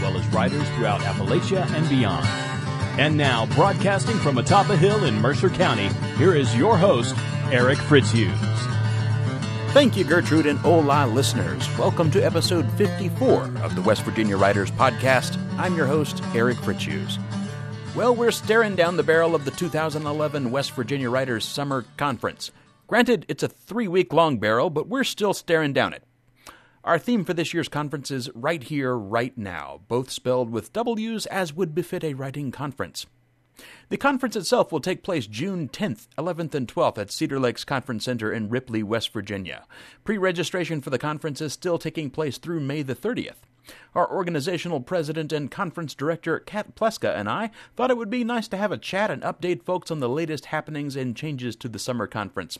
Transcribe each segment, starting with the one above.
well as writers throughout Appalachia and beyond. And now, broadcasting from atop a hill in Mercer County, here is your host, Eric Fritzius. Thank you, Gertrude and Ola listeners. Welcome to episode 54 of the West Virginia Writers Podcast. I'm your host, Eric Fritzius. Well, we're staring down the barrel of the 2011 West Virginia Writers Summer Conference. Granted, it's a three week long barrel, but we're still staring down it. Our theme for this year's conference is Right Here, Right Now, both spelled with W's as would befit a writing conference. The conference itself will take place June 10th, 11th, and 12th at Cedar Lakes Conference Center in Ripley, West Virginia. Pre registration for the conference is still taking place through May the 30th. Our organizational president and conference director, Kat Pleska, and I thought it would be nice to have a chat and update folks on the latest happenings and changes to the summer conference.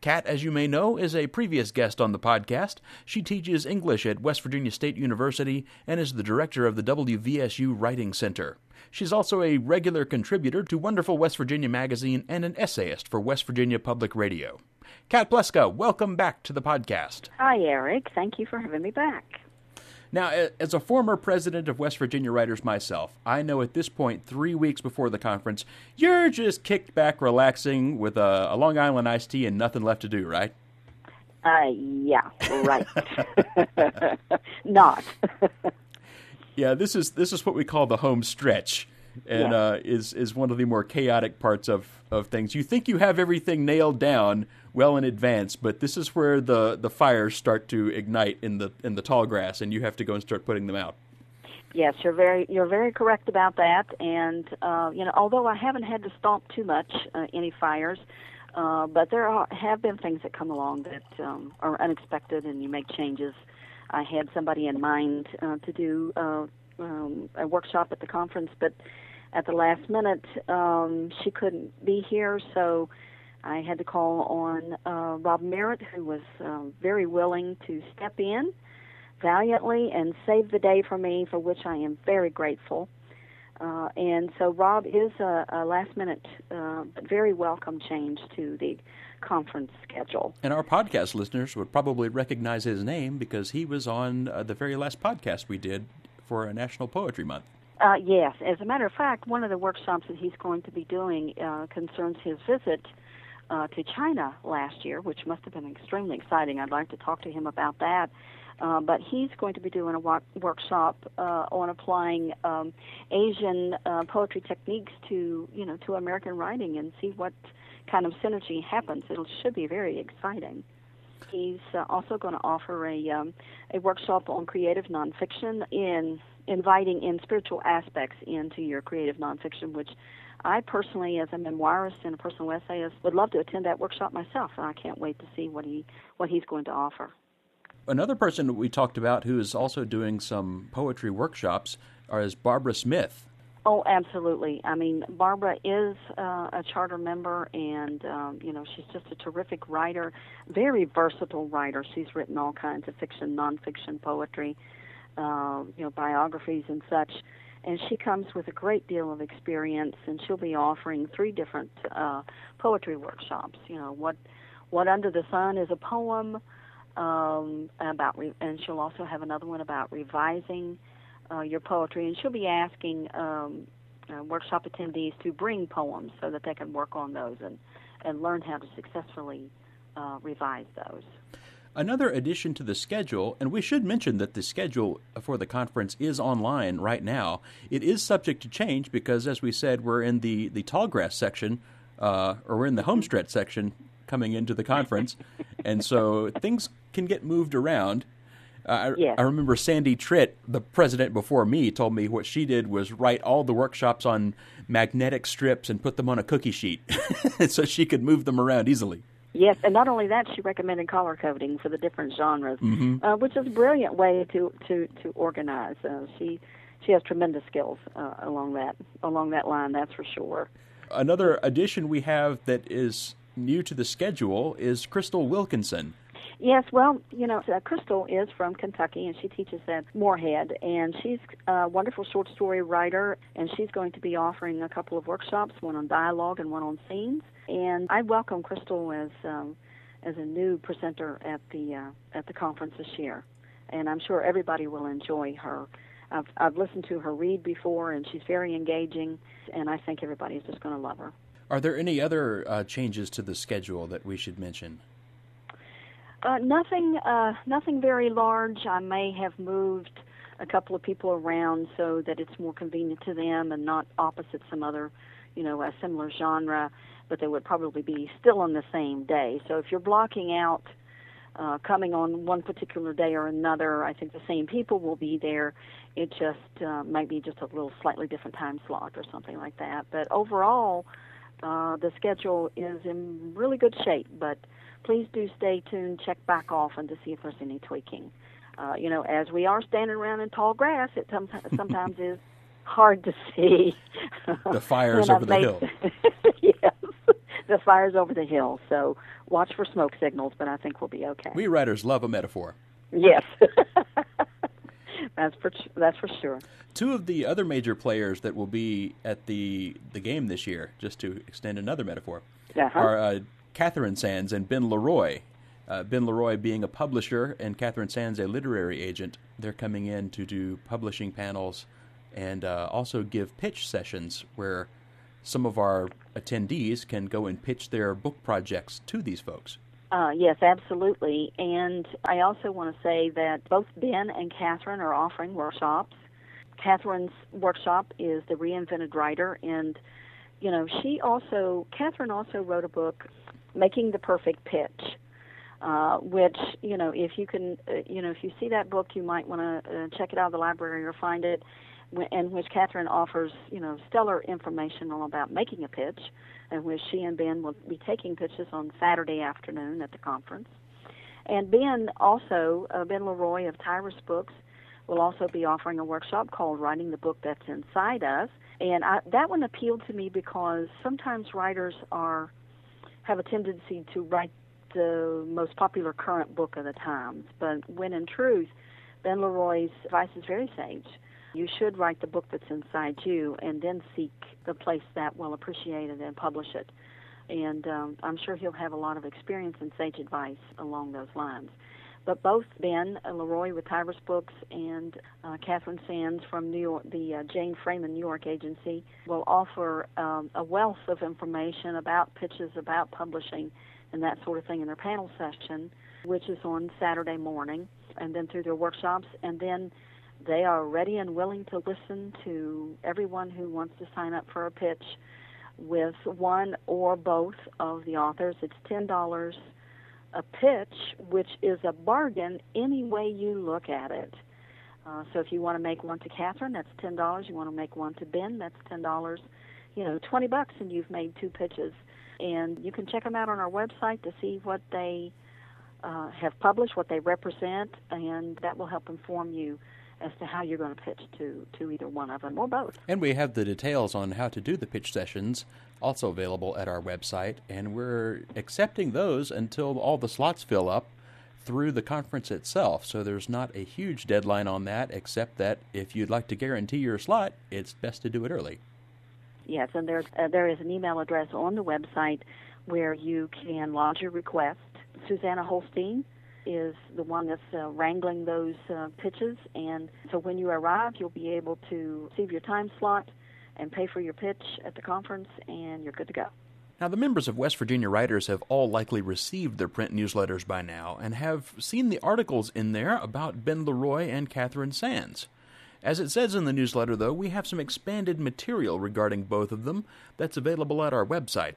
Kat, as you may know, is a previous guest on the podcast. She teaches English at West Virginia State University and is the director of the WVSU Writing Center. She's also a regular contributor to Wonderful West Virginia magazine and an essayist for West Virginia Public Radio. Kat Pleska, welcome back to the podcast. Hi, Eric. Thank you for having me back. Now, as a former president of West Virginia Writers myself, I know at this point, three weeks before the conference, you're just kicked back, relaxing with a, a Long Island iced tea and nothing left to do, right? Uh, yeah, right. Not. yeah, this is this is what we call the home stretch, and yeah. uh, is is one of the more chaotic parts of of things. You think you have everything nailed down well in advance, but this is where the the fires start to ignite in the in the tall grass, and you have to go and start putting them out. Yes, you're very you're very correct about that. And uh, you know, although I haven't had to stomp too much uh, any fires, uh, but there are, have been things that come along that um, are unexpected, and you make changes. I had somebody in mind uh, to do uh, um, a workshop at the conference, but at the last minute um, she couldn't be here, so I had to call on uh, Rob Merritt, who was uh, very willing to step in valiantly and save the day for me, for which I am very grateful. Uh, and so Rob is a, a last minute uh, but very welcome change to the conference schedule. And our podcast listeners would probably recognize his name because he was on uh, the very last podcast we did for a National Poetry Month. Uh, yes, as a matter of fact, one of the workshops that he's going to be doing uh, concerns his visit uh, to China last year, which must have been extremely exciting. I'd like to talk to him about that. Uh, but he's going to be doing a wa- workshop uh, on applying um, Asian uh, poetry techniques to you know to American writing and see what kind of synergy happens. It should be very exciting. He's uh, also going to offer a um, a workshop on creative nonfiction in inviting in spiritual aspects into your creative nonfiction, which I personally, as a memoirist and a personal essayist, would love to attend that workshop myself, and I can't wait to see what he what he's going to offer. Another person we talked about who is also doing some poetry workshops is Barbara Smith. Oh, absolutely. I mean, Barbara is uh, a charter member, and um, you know she's just a terrific writer, very versatile writer. She's written all kinds of fiction, nonfiction, poetry, uh, you know, biographies and such and she comes with a great deal of experience and she'll be offering three different uh, poetry workshops you know what what under the sun is a poem um, about re- and she'll also have another one about revising uh, your poetry and she'll be asking um, uh, workshop attendees to bring poems so that they can work on those and and learn how to successfully uh, revise those Another addition to the schedule, and we should mention that the schedule for the conference is online right now. It is subject to change because, as we said, we're in the, the tall grass section, uh, or we're in the homestretch section coming into the conference, and so things can get moved around. Uh, yes. I, I remember Sandy Tritt, the president before me, told me what she did was write all the workshops on magnetic strips and put them on a cookie sheet so she could move them around easily. Yes, and not only that, she recommended color coding for the different genres, mm-hmm. uh, which is a brilliant way to to to organize. Uh, she she has tremendous skills uh, along that along that line. That's for sure. Another addition we have that is new to the schedule is Crystal Wilkinson. Yes, well, you know, uh, Crystal is from Kentucky and she teaches at Morehead, and she's a wonderful short story writer, and she's going to be offering a couple of workshops, one on dialogue and one on scenes. And I welcome Crystal as um, as a new presenter at the uh, at the conference this year, and I'm sure everybody will enjoy her. I've I've listened to her read before, and she's very engaging, and I think everybody's just going to love her. Are there any other uh, changes to the schedule that we should mention? Uh, nothing, uh, nothing very large. I may have moved a couple of people around so that it's more convenient to them and not opposite some other, you know, a similar genre, but they would probably be still on the same day. So if you're blocking out uh, coming on one particular day or another, I think the same people will be there. It just uh, might be just a little slightly different time slot or something like that. But overall, uh, the schedule is in really good shape. But please do stay tuned, check back often to see if there's any tweaking. Uh, you know, as we are standing around in tall grass, it sometimes, sometimes is hard to see. The fires over the made, hill. yes, the fires over the hill. So watch for smoke signals, but I think we'll be okay. We writers love a metaphor. Yes. that's for that's for sure. Two of the other major players that will be at the the game this year, just to extend another metaphor, uh-huh. are uh, Katharine Sands and Ben LeRoy. Uh, ben LeRoy being a publisher and Katharine Sands a literary agent. They're coming in to do publishing panels and uh, also give pitch sessions where some of our attendees can go and pitch their book projects to these folks. Uh, yes, absolutely. And I also want to say that both Ben and Katharine are offering workshops. Katharine's workshop is the Reinvented Writer, and you know she also Katharine also wrote a book making the perfect pitch. Uh, which you know, if you can, uh, you know, if you see that book, you might want to uh, check it out of the library or find it. In which Katharine offers, you know, stellar information all about making a pitch, and which she and Ben will be taking pitches on Saturday afternoon at the conference. And Ben also, uh, Ben LeRoy of Tyrus Books, will also be offering a workshop called Writing the Book That's Inside Us. And I, that one appealed to me because sometimes writers are have a tendency to write the most popular current book of the times. But when in truth, Ben LeRoy's advice is very sage. You should write the book that's inside you and then seek the place that will appreciate it and publish it. And um, I'm sure he'll have a lot of experience and sage advice along those lines. But both Ben LeRoy with Tyrus Books and uh, Katharine Sands from New York, the uh, Jane Freymann New York agency, will offer um, a wealth of information about pitches, about publishing, and that sort of thing in their panel session, which is on Saturday morning, and then through their workshops. And then they are ready and willing to listen to everyone who wants to sign up for a pitch with one or both of the authors. It's $10 a pitch, which is a bargain any way you look at it. Uh, so if you want to make one to Katharine, that's ten dollars. You want to make one to Ben, that's ten dollars. You know, twenty bucks, and you've made two pitches. And you can check them out on our website to see what they uh, have published, what they represent, and that will help inform you as to how you're going to pitch to, to either one of them or both. And we have the details on how to do the pitch sessions also available at our website, and we're accepting those until all the slots fill up through the conference itself. So there's not a huge deadline on that, except that if you'd like to guarantee your slot, it's best to do it early. Yes, and there's, uh, there is an email address on the website where you can lodge your request. Susanna Holstein is the one that's uh, wrangling those uh, pitches. And so when you arrive, you'll be able to receive your time slot and pay for your pitch at the conference, and you're good to go. Now, the members of West Virginia Writers have all likely received their print newsletters by now and have seen the articles in there about Ben LeRoy and Katharine Sands. As it says in the newsletter, though, we have some expanded material regarding both of them that's available at our website.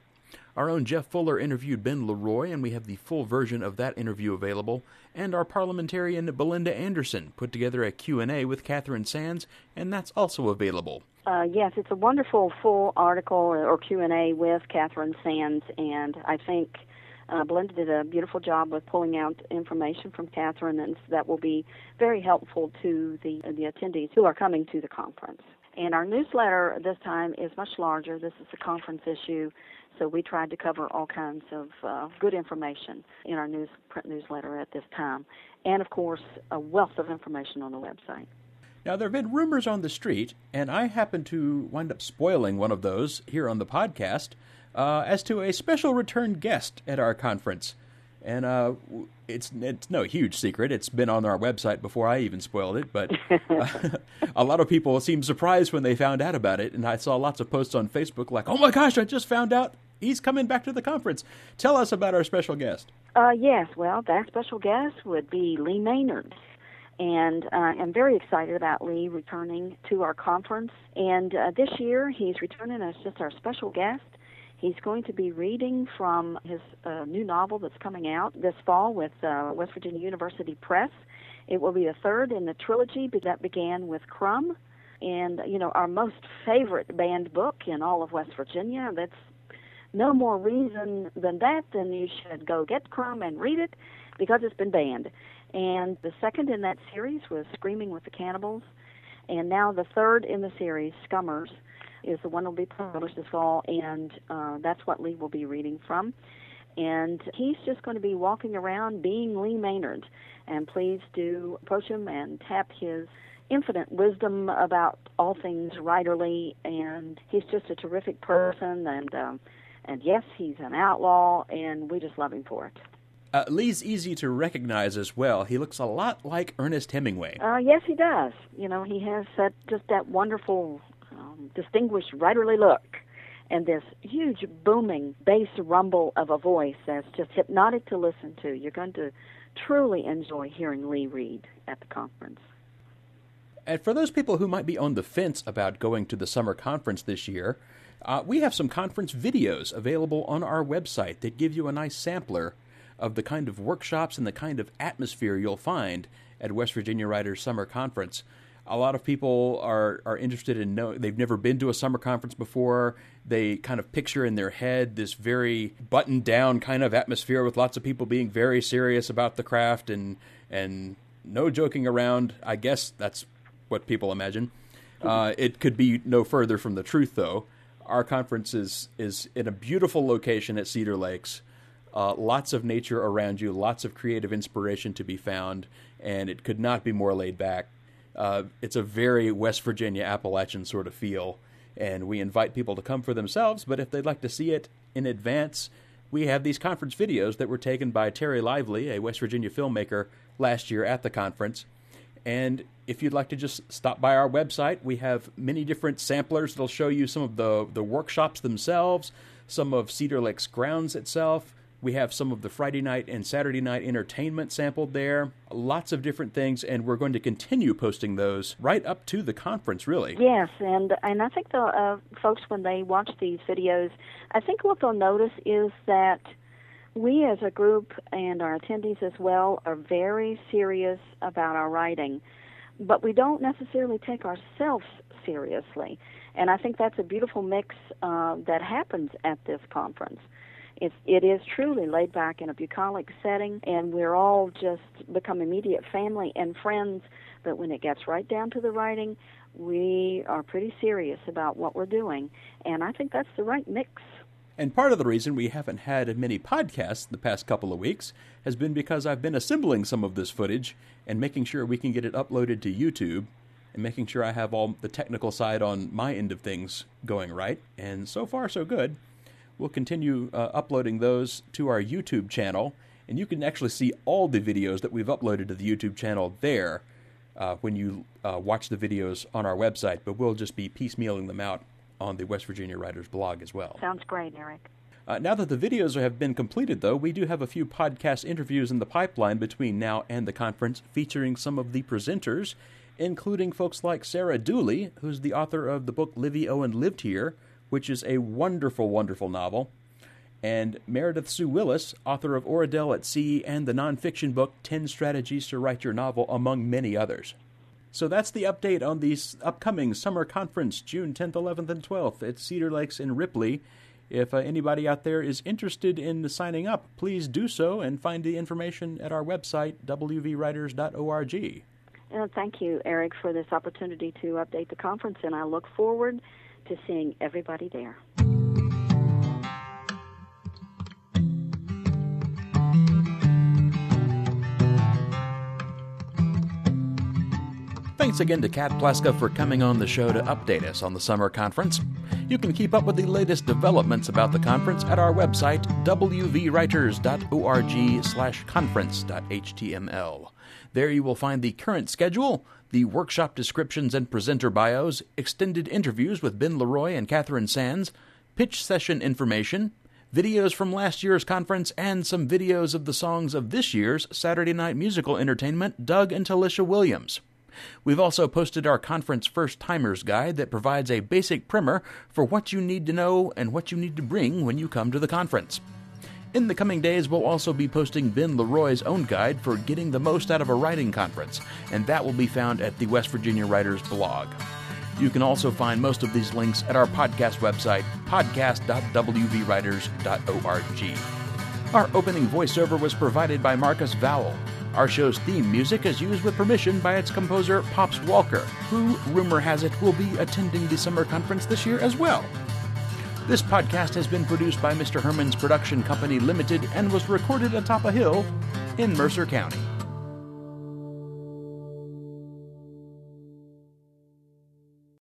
Our own Jeff Fuller interviewed Ben LeRoy, and we have the full version of that interview available. And our parliamentarian Belinda Anderson put together a Q&A with Katharine Sands, and that's also available. Uh, yes, it's a wonderful full article or Q&A with Katharine Sands, and I think Uh, Belinda did a beautiful job with pulling out information from Katharine, and that will be very helpful to the the attendees who are coming to the conference. And our newsletter this time is much larger. This is a conference issue, so we tried to cover all kinds of uh, good information in our news print newsletter at this time, and of course, a wealth of information on the website. Now, there have been rumors on the street, and I happen to wind up spoiling one of those here on the podcast uh, as to a special return guest at our conference. And uh, it's it's no huge secret. It's been on our website before I even spoiled it. But uh, a lot of people seemed surprised when they found out about it. And I saw lots of posts on Facebook like, "Oh my gosh, I just found out he's coming back to the conference." Tell us about our special guest. Uh, yes, well, that special guest would be Lee Maynard and uh, I'm very excited about Lee returning to our conference. And uh, this year, he's returning as just our special guest. He's going to be reading from his uh, new novel that's coming out this fall with uh, West Virginia University Press. It will be the third in the trilogy that began with Crum, and you know our most favorite banned book in all of West Virginia. That's no more reason than that than you should go get Crum and read it because it's been banned. And the second in that series was Screaming with the Cannibals, and now the third in the series, Scummers is the one that will be published this fall, and uh, that's what Lee will be reading from. And he's just going to be walking around being Lee Maynard. And please do approach him and tap his infinite wisdom about all things writerly. And he's just a terrific person. And um, and yes, he's an outlaw, and we just love him for it. Uh, Lee's easy to recognize as well. He looks a lot like Ernest Hemingway. Uh, yes, he does. You know, he has that just that wonderful distinguished writerly look and this huge booming bass rumble of a voice that's just hypnotic to listen to. You're going to truly enjoy hearing Lee read at the conference. And for those people who might be on the fence about going to the summer conference this year, uh, we have some conference videos available on our website that give you a nice sampler of the kind of workshops and the kind of atmosphere you'll find at West Virginia Writers Summer Conference a lot of people are are interested in know they've never been to a summer conference before. They kind of picture in their head this very buttoned down kind of atmosphere with lots of people being very serious about the craft and and no joking around. I guess that's what people imagine. Uh, it could be no further from the truth though. Our conference is is in a beautiful location at cedar lakes. Uh, lots of nature around you lots of creative inspiration to be found and it could not be more laid back uh, it's a very West Virginia Appalachian sort of feel, and we invite people to come for themselves. But if they'd like to see it in advance, we have these conference videos that were taken by Terry Lively, a West Virginia filmmaker, last year at the conference. And if you'd like to just stop by our website, we have many different samplers that'll show you some of the, the workshops themselves, some of Cedar Lake's grounds itself, we have some of the Friday night and Saturday night entertainment sampled there. Lots of different things, and we're going to continue posting those right up to the conference, really. Yes, and and I think the uh, folks when they watch these videos, I think what they'll notice is that we as a group and our attendees as well are very serious about our writing, but we don't necessarily take ourselves seriously. And I think that's a beautiful mix uh, that happens at this conference. It's, it is truly laid back in a bucolic setting, and we're all just become immediate family and friends. But when it gets right down to the writing, we are pretty serious about what we're doing, and I think that's the right mix. And part of the reason we haven't had many podcasts the past couple of weeks has been because I've been assembling some of this footage and making sure we can get it uploaded to YouTube and making sure I have all the technical side on my end of things going right. And so far, so good. We'll continue uh, uploading those to our YouTube channel, and you can actually see all the videos that we've uploaded to the YouTube channel there uh, when you uh, watch the videos on our website. But we'll just be piecemealing them out on the West Virginia Writers blog as well. Sounds great, Eric. Uh, now that the videos have been completed, though, we do have a few podcast interviews in the pipeline between now and the conference featuring some of the presenters, including folks like Sarah Dooley, who's the author of the book Livy Owen Lived Here, which is a wonderful, wonderful novel. And Meredith Sue Willis, author of Oradell at Sea and the nonfiction book 10 Strategies to Write Your Novel, among many others. So that's the update on the upcoming summer conference, June 10th, 11th, and 12th at Cedar Lakes in Ripley. If uh, anybody out there is interested in signing up, please do so and find the information at our website, wvwriters.org. And thank you, Eric, for this opportunity to update the conference, and I look forward to seeing everybody there. Thanks again to Kat Pleska for coming on the show to update us on the summer conference. You can keep up with the latest developments about the conference at our website, wvwriters.org slash conference.html. There you will find the current schedule, the workshop descriptions and presenter bios, extended interviews with Ben LeRoy and Katharine Sands, pitch session information, videos from last year's conference, and some videos of the songs of this year's Saturday Night Musical Entertainment, Doug and Telisha Williams. We've also posted our conference first timers guide that provides a basic primer for what you need to know and what you need to bring when you come to the conference. In the coming days, we'll also be posting Ben LeRoy's own guide for getting the most out of a writing conference, and that will be found at the West Virginia Writers blog. You can also find most of these links at our podcast website, podcast.wvwriters.org. Our opening voiceover was provided by Marcus Vowell. Our show's theme music is used with permission by its composer, Pops Walker, who, rumor has it, will be attending the summer conference this year as well. This podcast has been produced by Mr. Herman's Production Company Limited and was recorded atop a hill in Mercer County.